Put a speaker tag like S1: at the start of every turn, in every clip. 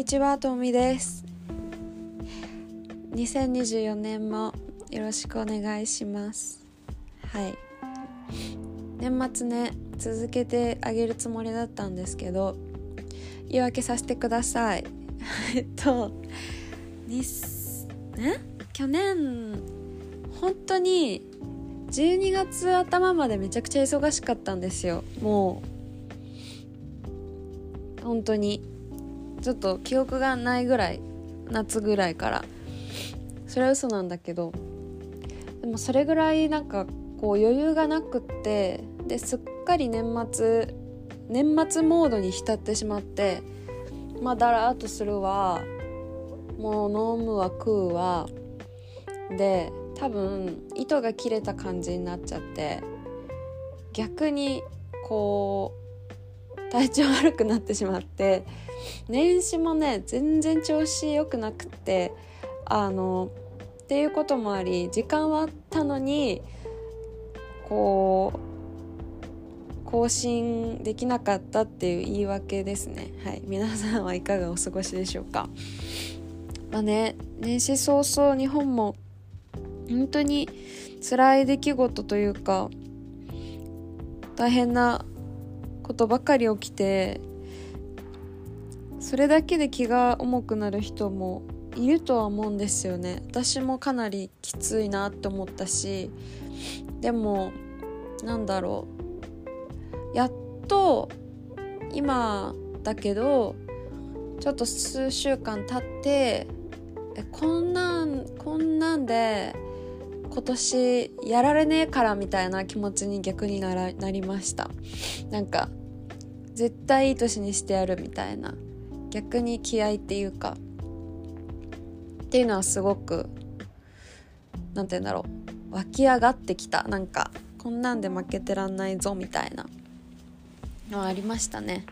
S1: にちはとみです。2024年もよろしくお願いします。はい。年末ね続けてあげるつもりだったんですけど言い訳させてください。えっとにね去年本当に12月頭までめちゃくちゃ忙しかったんですよ。もう本当に。ちょっと記憶がないぐらい夏ぐらいから。それは嘘なんだけど。でもそれぐらいなんかこう余裕がなくってですっかり年末年末モードに浸ってしまってまあだらっとするわ。もう飲むわ食うわ。で多分糸が切れた感じになっちゃって逆にこう体調悪くなってしまって年始もね全然調子良くなくってあのっていうこともあり時間はあったのにこう更新できなかったっていう言い訳ですね。はい。皆さんはいかがお過ごしでしょうか。まあね年始早々日本も本当に辛い出来事というか大変なことばかり起きてそれだけで気が重くなる人もいるとは思うんですよね。私もかなりきついなって思ったしでもなんだろう。やっと今だけどちょっと数週間経ってえこんなんこんなんで今年やられねえからみたいな気持ちに逆にならなりました。なんか絶対いい年にしてやるみたいな。逆に気合っていうかっていうのはすごく何て言うんだろう湧き上がってきた。なんかこんなんで負けてらんないぞみたいなのはありましたね。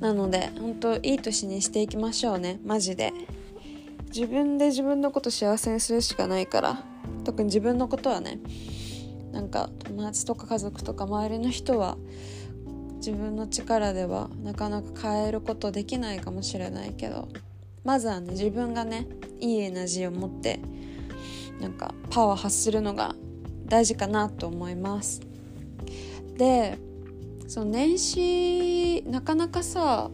S1: なので本当いい年にしていきましょうね。マジで。自分で自分のこと幸せにするしかないから特に自分のことはねなんか友達とか家族とか周りの人は自分の力ではなかなか変えることできないかもしれないけどまずはね自分がねいいエナジーを持ってなんかパワー発するのが大事かなと思います。でその年始なかなかさ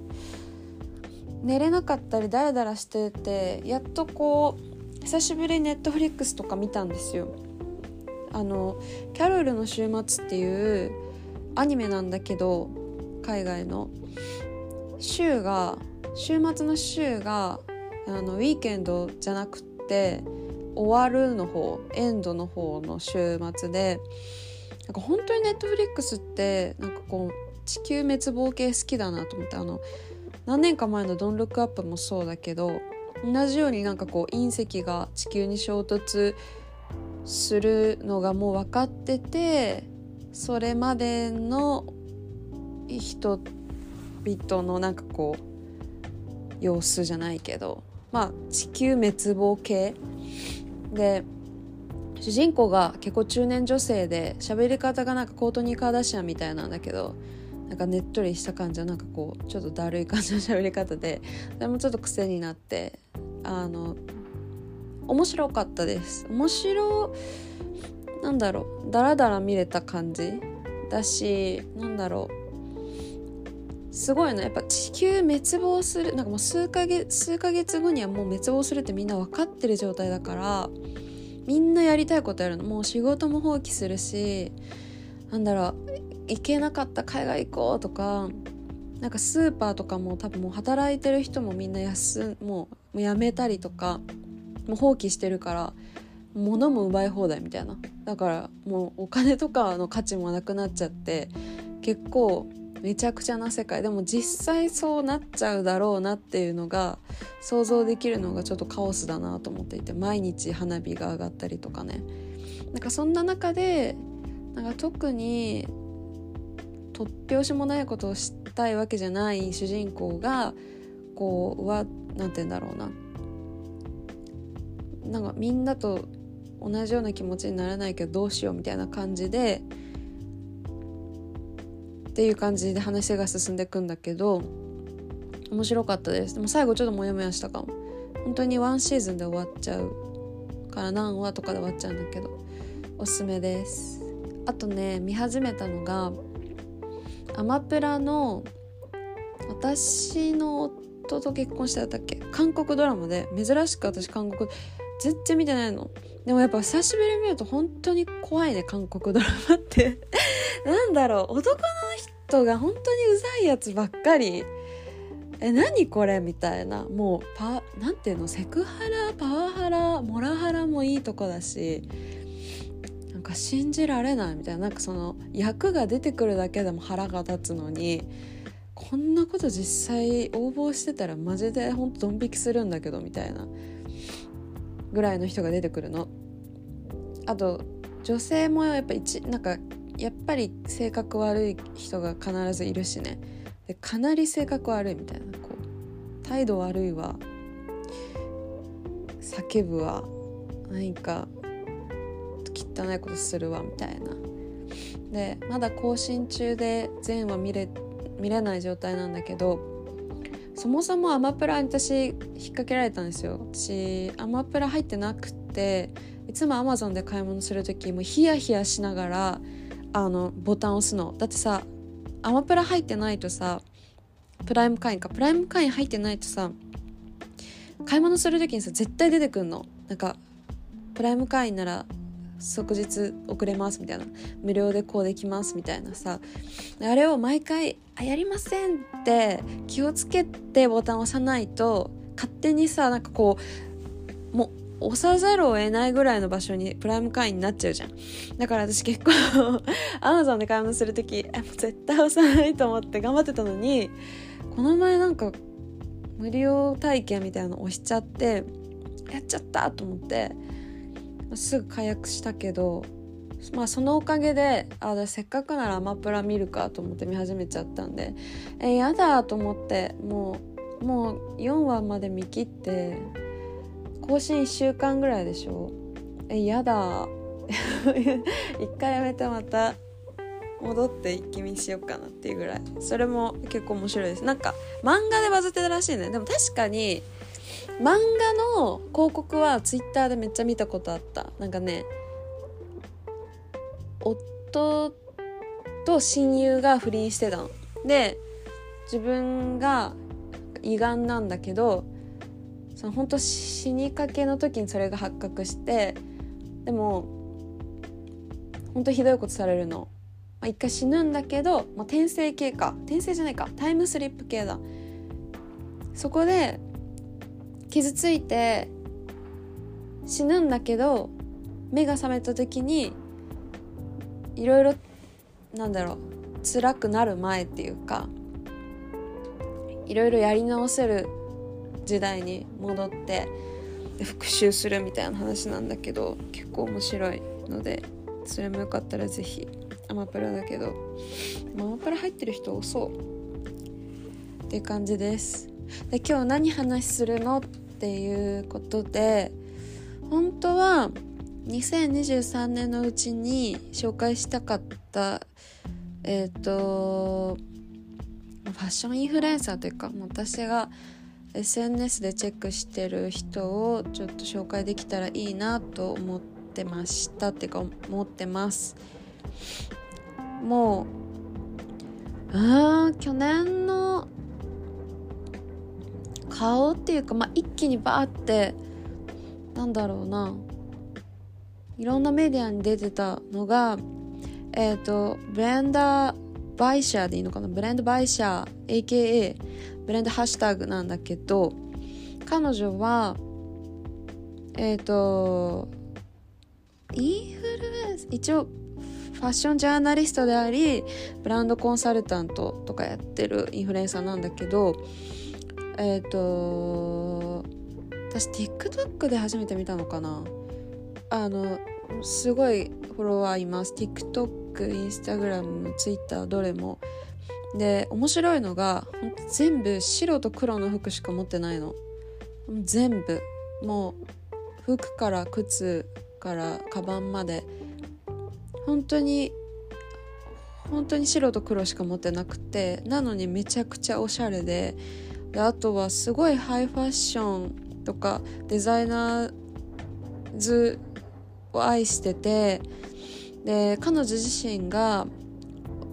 S1: 寝れなかったりダラダラしててやっとこう久しぶりにネットフリックスとか見たんですよ。あの「キャロルの週末」っていうアニメなんだけど海外の。週が週末の週があのウィーケンドじゃなくって終わるの方エンドの方の週末でなんか本当にネットフリックスってなんかこう地球滅亡系好きだなと思ってあの何年か前の「ドンルックアップ」もそうだけど同じようになんかこう隕石が地球に衝突するのがもう分かっててそれまでの人々のなんかこう様子じゃないけどまあ地球滅亡系。で主人公が結構中年女性で喋り方がなんかコートニー・カーダシアンみたいなんだけどなんかねっとりした感じのなんかこうちょっとだるい感じの喋り方ででもちょっと癖になってあの面白かったです。面白なんだろうダラダラ見れた感じだしなんだろうすごいの。やっぱ地球滅亡するなんかもう数ヶ月数ヶ月後にはもう滅亡するってみんな分かってる状態だからみんなやりたいことやるの。もう仕事も放棄するしなんだろう行けなかった海外行こうとかなんかスーパーとかも多分もう働いてる人もみんな休もうやめたりとかもう放棄してるから物も奪い放題みたいな。だからもうお金とかの価値もなくなっちゃって結構めちゃくちゃな世界。でも実際そうなっちゃうだろうなっていうのが想像できるのがちょっとカオスだなと思っていて毎日花火が上がったりとかね。なんかそんな中でなんか特に突拍子もないことをしたいわけじゃない主人公がこううわなんて言うんだろうな。なんかみんなと同じような気持ちにならないけどどうしようみたいな感じでっていう感じで話が進んでいくんだけど面白かったです。でも最後ちょっとモヤモヤしたかも。本当にワンシーズンで終わっちゃうから何話とかで終わっちゃうんだけどおすすめです。あとね見始めたのがアマプラの私の夫と結婚してたっけ？韓国ドラマで珍しく私韓国全然見てないの。でもやっぱ久しぶりに見ると本当に怖いね韓国ドラマって。なんだろう男の人が本当にうざいやつばっかり。え何これみたいな。もうパなんていうの？セクハラ？パワハラ？モラハラもいいとこだし。なんか信じられないみたいな。なんかその役が出てくるだけでも腹が立つのに。こんなこと実際応募してたらマジでほんとドン引きするんだけどみたいな。ぐらいの人が出てくるの。あと女性もやっぱ一なんかやっぱり性格悪い人が必ずいるしね。でかなり性格悪いみたいな。こう態度悪いわ叫ぶわ。何か汚いことするわみたいな。でまだ更新中で全話見れ見れない状態なんだけどそもそもアマプラに私引っ掛けられたんですよ。私アマプラ入ってなくていつもアマゾンで買い物する時もヒヤヒヤしながらあのボタン押すの。だってさアマプラ入ってないとさプライム会員か。プライム会員入ってないとさ買い物する時にさ絶対出てくんの。なんかプライム会員なら即日遅れますみたいな。無料でこうできますみたいなさ。あれを毎回「あやりません」って気をつけてボタン押さないと勝手にさなんかこうもう押さざるを得ないぐらいの場所にプライム会員になっちゃうじゃん。だから私結構アマゾンで買い物する時えもう絶対押さないと思って頑張ってたのにこの前なんか無料体験みたいなの押しちゃってやっちゃったと思ってすぐ解約したけどまあそのおかげであせっかくならアマプラ見るかと思って見始めちゃったんでえやだと思ってもうもう4話まで見切って更新1週間ぐらいでしょ？えやだ。一回やめてまた戻って一気見しようかなっていうぐらい。それも結構面白いです。なんか漫画でバズってたらしいね。でも確かに漫画の広告はツイッターでめっちゃ見たことあった。なんかね夫と親友が不倫してたの。で自分が胃がんなんだけどその本当死にかけの時にそれが発覚してでも本当ひどいことされるの、まあ、一回死ぬんだけど、まあ、転生系か転生じゃないか。タイムスリップ系だそこで傷ついて死ぬんだけど目が覚めた時にいろいろなんだろう辛くなる前っていうかいろいろやり直せる時代に戻って復讐するみたいな話なんだけど結構面白いのでそれもよかったら是非アマプラだけどアマプラ入ってる人多そう。っていう感じです。で今日何話するのっていうことで本当は2023年のうちに紹介したかったえっ、ー、とファッションインフルエンサーというか私が SNS でチェックしてる人をちょっと紹介できたらいいなと思ってましたっていうか思ってます。もうあ去年の顔っていうか、まあ、一気にバーってなんだろうな。いろんなメディアに出てたのがえっ、ー、と Brenda Weischer でいいのかな？ブレンド・バイシャー AKA ブレンドハッシュタグなんだけど彼女はえっ、ー、とインフルエンサー一応ファッションジャーナリストでありブランドコンサルタントとかやってるインフルエンサーなんだけどえっ、ー、と私 TikTok で初めて見たのかな。あのすごいフォロワーいます。TikTok、Instagram、Twitter どれもで面白いのが全部白と黒の服しか持ってないの。全部。もう服から靴からカバンまで。本当に本当に白と黒しか持ってなくてなのにめちゃくちゃおしゃれでであとはすごいハイファッションとかデザイナーズを愛しててで彼女自身が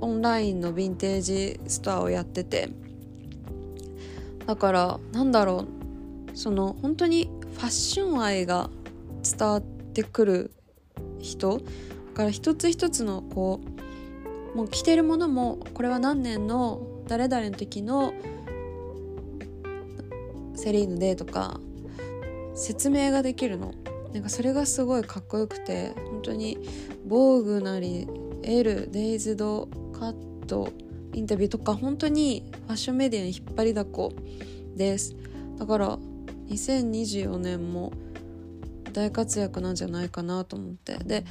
S1: オンラインのヴィンテージストアをやっててだからなんだろう。その本当にファッション愛が伝わってくる人。だから一つ一つのこうもう着てるものもこれは何年の誰々の時のセリーヌでとか説明ができるの。なんかそれがすごいかっこよくて本当に防具なりエルデイズドカットインタビューとか本当にファッションメディアに引っ張りだこです。だから2024年も大活躍なんじゃないかなと思って。で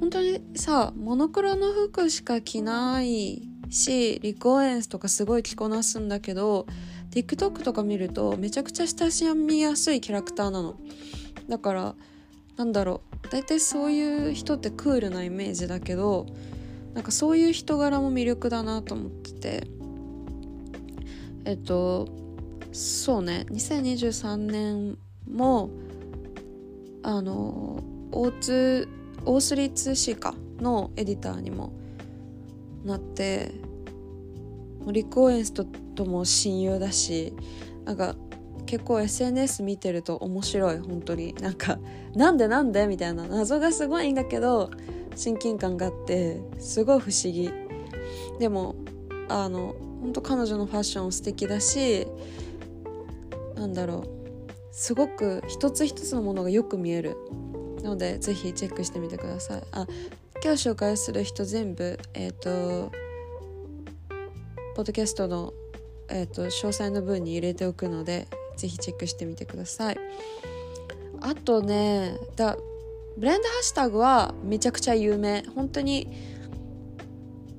S1: 本当にさモノクロの服しか着ないしリコーエンスとかすごい着こなすんだけど TikTok とか見るとめちゃくちゃ親しみやすいキャラクターなの。だからなんだろう。大体そういう人ってクールなイメージだけどなんかそういう人柄も魅力だなと思ってて。えっとそうね。2023年もあの大津大スリーツシーカのエディターにもなってリコーエンスととも親友だしなんか結構 SNS 見てると面白い本当に。なんかなんでなんでみたいな謎がすごいんだけど親近感があってすごい不思議。でもあの本当彼女のファッション素敵だしなんだろう。すごく一つ一つのものがよく見える。のでぜひチェックしてみてください。あ今日紹介する人全部えっ、ー、とポッドキャストの、えーと、詳細の文に入れておくのでぜひチェックしてみてください。あとねだブレンドハッシュタグはめちゃくちゃ有名。本当に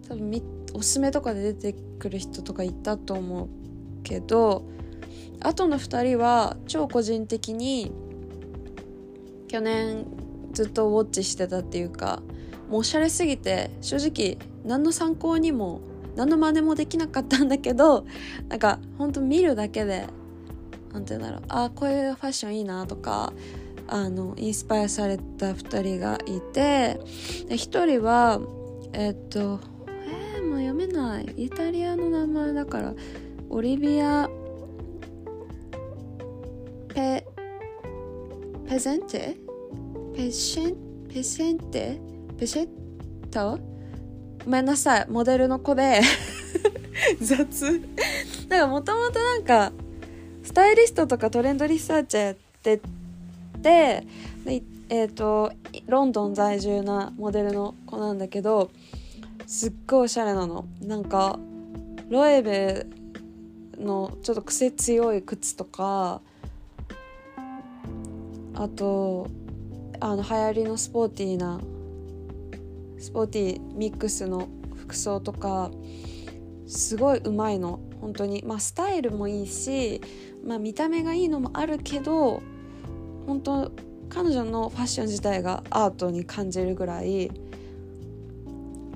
S1: 多分おすすめとかで出てくる人とかいたと思うけどあとの2人は超個人的に去年ずっとウォッチしてたっていうかもうおしゃれすぎて正直何の参考にも何の真似もできなかったんだけどなんかほんと見るだけで何て言うんだろう。あこういうファッションいいなとかあのインスパイアされた2人がいてで1人はえっとえー、もう読めない。イタリアの名前だからオリビアペペゼンテ？ペシェンペセンテ？ペシェット？ごめんなさい。モデルの子で 雑。だからもともとなんかスタイリストとかトレンドリサーチャーやっててでえっ、ー、とロンドン在住なモデルの子なんだけどすっごいおしゃれなの。なんかロエベのちょっと癖強い靴とかあとあの流行りのスポーティーなスポーティーミックスの服装とかすごいうまいの。本当に。まあスタイルもいいし、まあ、見た目がいいのもあるけど本当彼女のファッション自体がアートに感じるぐらい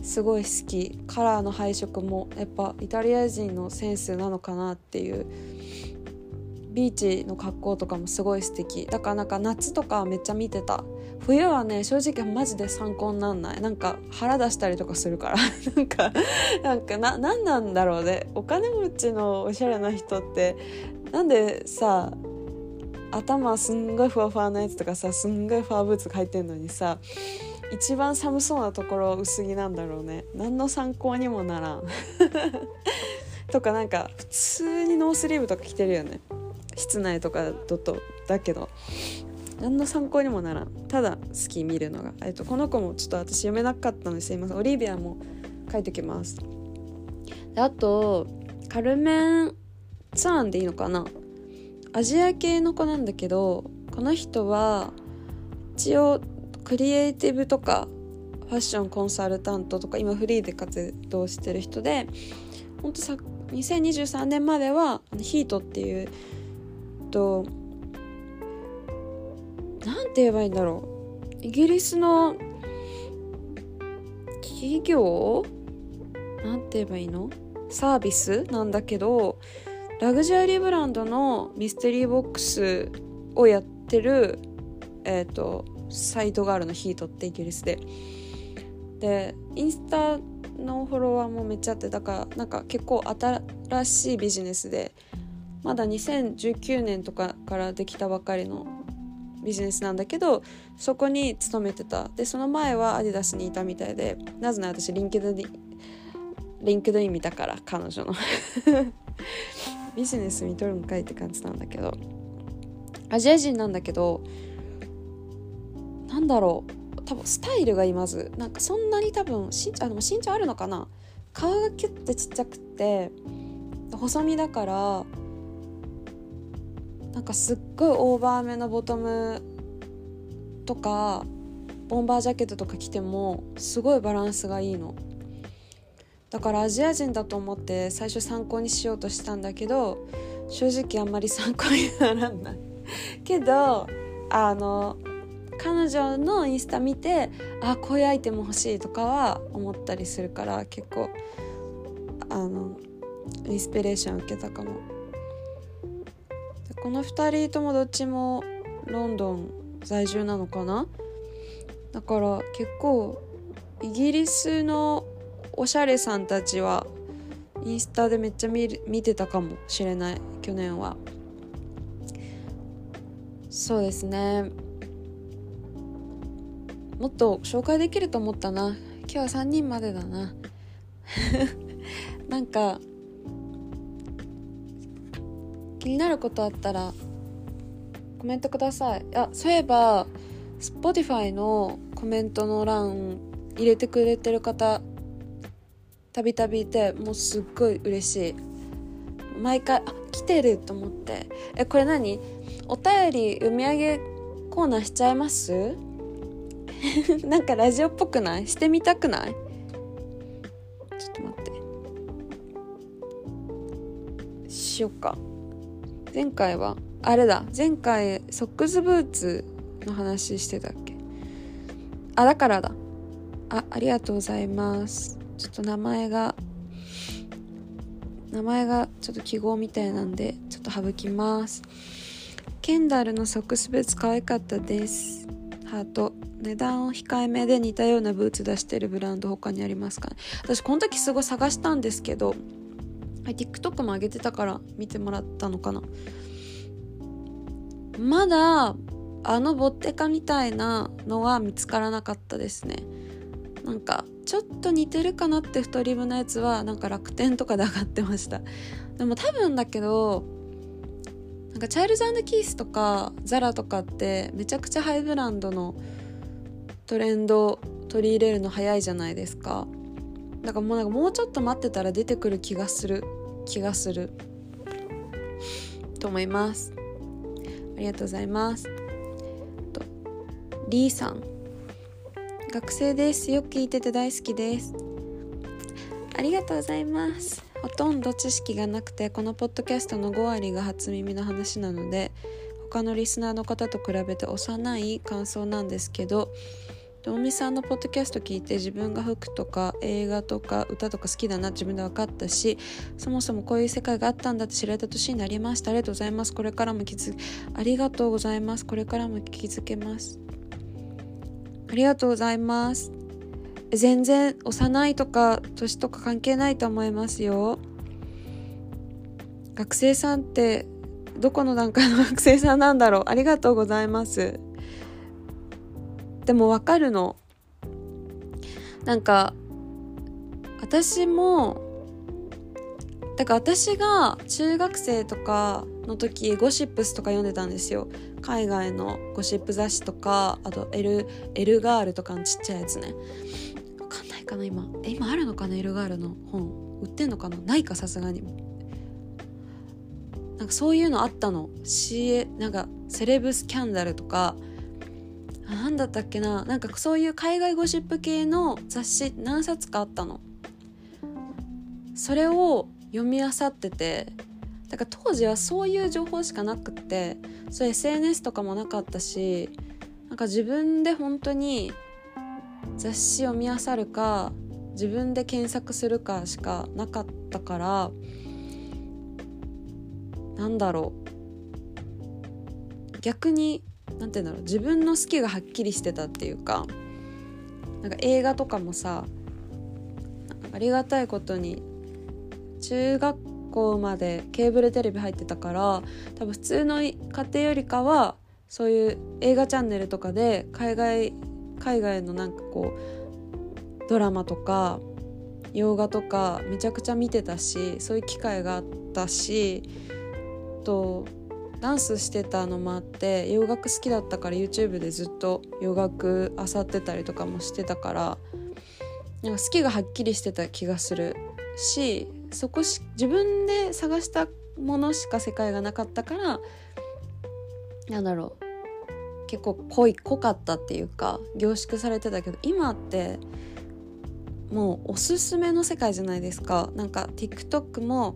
S1: すごい好き。カラーの配色もやっぱイタリア人のセンスなのかなっていうビーチの格好とかもすごい素敵。だからなんか夏とかめっちゃ見てた。冬はね正直マジで参考になんない。なんか腹出したりとかするから。なんかなんかな何なんだろうね。お金持ちのおしゃれな人って。なんでさ頭すんごいふわふわなやつとかさすんごいファーブーツ履いてんのにさ一番寒そうなところ薄着なんだろうね。何の参考にもならん。とかなんか普通にノースリーブとか着てるよね。室内とかだとだけど。何の参考にもならん。ただ好き見るのが、えっと、この子もちょっと私読めなかったのですいません。オリビアも書いてきます。であとカルメン・ツァーンでいいのかな。アジア系の子なんだけどこの人は一応クリエイティブとかファッションコンサルタントとか今フリーで活動してる人でほんとさ2023年まではヒートっていうと何て言えばいいんだろう。イギリスの企業？なんて言えばいいの？サービスなんだけどラグジュアリーブランドのミステリーボックスをやってる、えーと、サイトがあるのヒートってイギリスで。でインスタのフォロワーもめっちゃあってだからなんか結構新しいビジネスでまだ2019年とかからできたばかりのビジネスなんだけどそこに勤めてたでその前はアディダスにいたみたいでなぜなら私リンクドインリンクドイン見たから彼女のビジネス見とるんかいって感じなんだけどアジア人なんだけどなんだろう多分スタイルがいまずなんかそんなに多分身長あでも身長あるのかな？顔がキュッてちっちゃくて細身だからなんかすっごいオーバーめのボトムとかボンバージャケットとか着てもすごいバランスがいいの。だからアジア人だと思って最初参考にしようとしたんだけど正直あんまり参考にならない。けどあの彼女のインスタ見てあこういうアイテム欲しいとかは思ったりするから結構あのインスピレーション受けたかも。この2人ともどっちもロンドン在住なのかな？だから結構イギリスのおしゃれさんたちはインスタでめっちゃ見見てたかもしれない去年は。そうですね。もっと紹介できると思ったな。今日は3人までだな。なんか気になることあったらコメントください。あそういえば Spotify のコメントの欄入れてくれてる方たびたびいてもうすっごい嬉しい。毎回あ来てると思って。えこれ何？お便り読み上げコーナーしちゃいます？なんかラジオっぽくない？してみたくない？ちょっと待って。しよっか。前回はあれだ。前回ソックスブーツの話してたっけ？あだからだ。あありがとうございます。ちょっと名前が名前がちょっと記号みたいなんでちょっと省きます。ケンダルのソックスブーツ可愛かったです。ハート。値段を控えめで似たようなブーツ出してるブランド他にありますかね。私この時すごい探したんですけど TikTok も上げてたから見てもらったのかな。まだあのボッテカみたいなのは見つからなかったですね。なんかちょっと似てるかなって太り部のやつはなんか楽天とかで上がってました。でも多分だけどなんかチャイルズキースとかザラとかってめちゃくちゃハイブランドのトレンド取り入れるの早いじゃないですか。だからもうなんかもうちょっと待ってたら出てくる気がする。気がする。と思います。ありがとうございます。リーさん。学生です。よく聞いてて大好きです。ありがとうございます。ほとんど知識がなくてこのポッドキャストの5割が初耳の話なので他のリスナーの方と比べて幼い感想なんですけどともみさんのポッドキャスト聞いて自分が服とか映画とか歌とか好きだな自分で分かったしそもそもこういう世界があったんだって知られた年になりました。ありがとうございます。これからも気づありがとうございます。これからも気づけます。ありがとうございます。全然幼いとか年とか関係ないと思いますよ。学生さんってどこの段階の学生さんなんだろう。ありがとうございます。でもわかるの。なんか私もだから私が中学生とかの時ゴシップスとか読んでたんですよ。海外のゴシップ雑誌とかあとエルエルガールとかのちっちゃいやつね。わかんないかな今。え今あるのかなエルガールの本。売ってんのかな？ないかさすがに。なんかそういうのあったの。CA なんかセレブスキャンダルとか。何だったっけな？なんかそういう海外ゴシップ系の雑誌何冊かあったの。それを読み漁ってて。だから当時はそういう情報しかなくってそう SNS とかもなかったしなんか自分で本当に雑誌を見漁るか自分で検索するかしかなかったからなんだろう。逆に何て言うんだろう。自分の好きがはっきりしてたっていうかなんか映画とかもさありがたいことに中学校までケーブルテレビ入ってたから多分普通の家庭よりかはそういう映画チャンネルとかで海外海外のなんかこうドラマとか洋画とかめちゃくちゃ見てたしそういう機会があったしとダンスしてたのもあって洋楽好きだったから YouTube でずっと洋楽漁ってたりとかもしてたからなんか好きがはっきりしてた気がするしそこし自分で探したものしか世界がなかったからなんだろう。結構濃い濃かったっていうか凝縮されてたけど今ってもうおすすめの世界じゃないですか。なんか TikTok も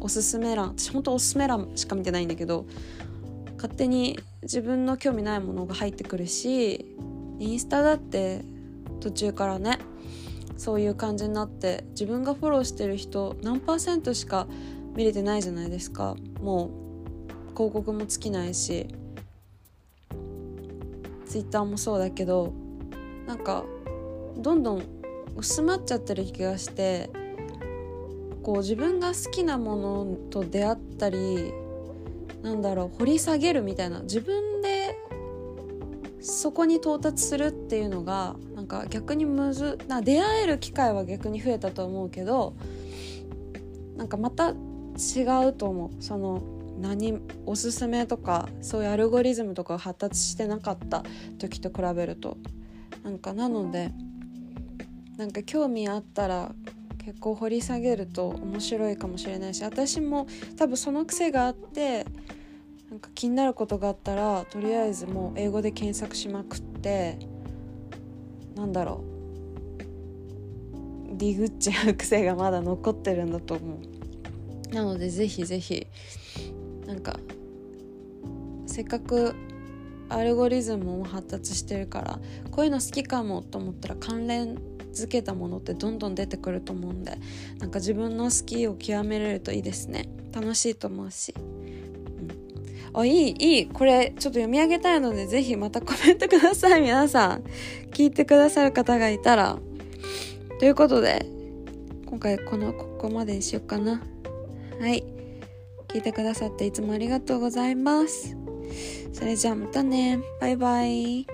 S1: おすすめ欄私ほんとおすすめ欄しか見てないんだけど勝手に自分の興味ないものが入ってくるしインスタだって途中からねそういう感じになって自分がフォローしてる人何パーセントしか見れてないじゃないですか。もう広告も尽きないし Twitter もそうだけどなんかどんどん薄まっちゃってる気がしてこう自分が好きなものと出会ったりなんだろう掘り下げるみたいな自分でそこに到達するっていうのがなんか逆にむずな出会える機会は逆に増えたと思うけどなんかまた違うと思う。その何おすすめとかそういうアルゴリズムとかが発達してなかった時と比べると。なんかなのでなんか興味あったら結構掘り下げると面白いかもしれないし私も多分その癖があってなんか気になることがあったらとりあえずもう英語で検索しまくってなんだろう。ディグっちゃう癖がまだ残ってるんだと思う。なのでぜひぜひなんかせっかくアルゴリズムも発達してるからこういうの好きかもと思ったら関連づけたものってどんどん出てくると思うんでなんか自分の好きを極めれるといいですね。楽しいと思うし、あ、いい、いい。これ、ちょっと読み上げたいので、ぜひまたコメントください、皆さん。聞いてくださる方がいたら。ということで、今回この、ここまでにしようかな。はい。聞いてくださっていつもありがとうございます。それじゃあまたね。バイバイ。